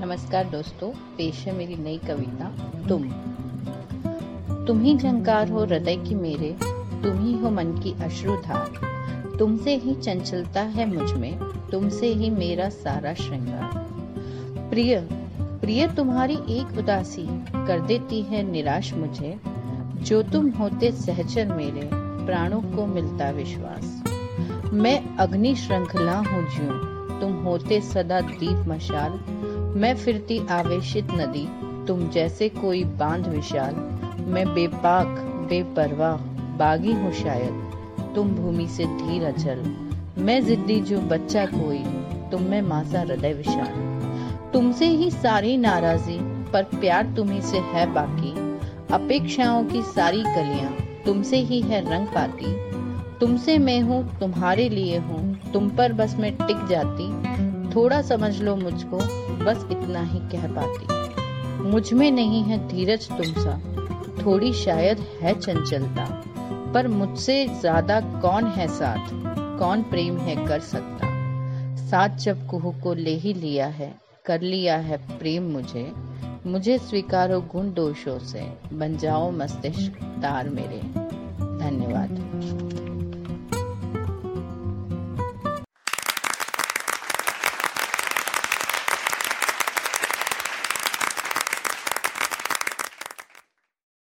नमस्कार दोस्तों, पेश है मेरी नई कविता, तुम। तुम ही झंकार हो हृदय की मेरे, तुम ही हो मन की अश्रुधार तुमसे ही चंचलता है मुझमें, तुमसे ही मेरा सारा श्रृंगार। प्रिय प्रिय तुम्हारी एक उदासी कर देती है निराश मुझे, जो तुम होते सहचर मेरे, प्राणों को मिलता विश्वास। मैं अग्नि श्रृंखला हूँ ज्यूं, तुम होते सदा दीप मशाल मैं फिरती आवेशित नदी, तुम जैसे कोई बाँध विशाल। मैं बेपाक, बेपरवाह, बागी हूँ शायद, तुम भूमि से धीर अचल। मैं जिद्दी जो बच्चा कोई, तुम में मासा हृदय विशाल। तुमसे ही सारी नाराजी, पर प्यार तुम्ही से है बाकी। अपेक्षाओं की सारी कलियाँ, तुमसे ही है रंग पाती। तुमसे मैं हूँ, तुम्हारे लिए हूँ, तुम पर बस मैं टिक जाती। थोड़ा समझ लो मुझको, बस इतना ही कह पाती। मुझमें नहीं है धीरज तुम सा थोड़ी शायद है चंचलता, पर मुझसे ज़्यादा कौन है साथ, कौन प्रेम है कर सकता? साथ जब कुहू को ले ही लिया है, कर लिया है प्रेम मुझे मुझे स्वीकारो गुण दोषों से, बन जाओ मस्तिष्क तार मेरे। धन्यवाद।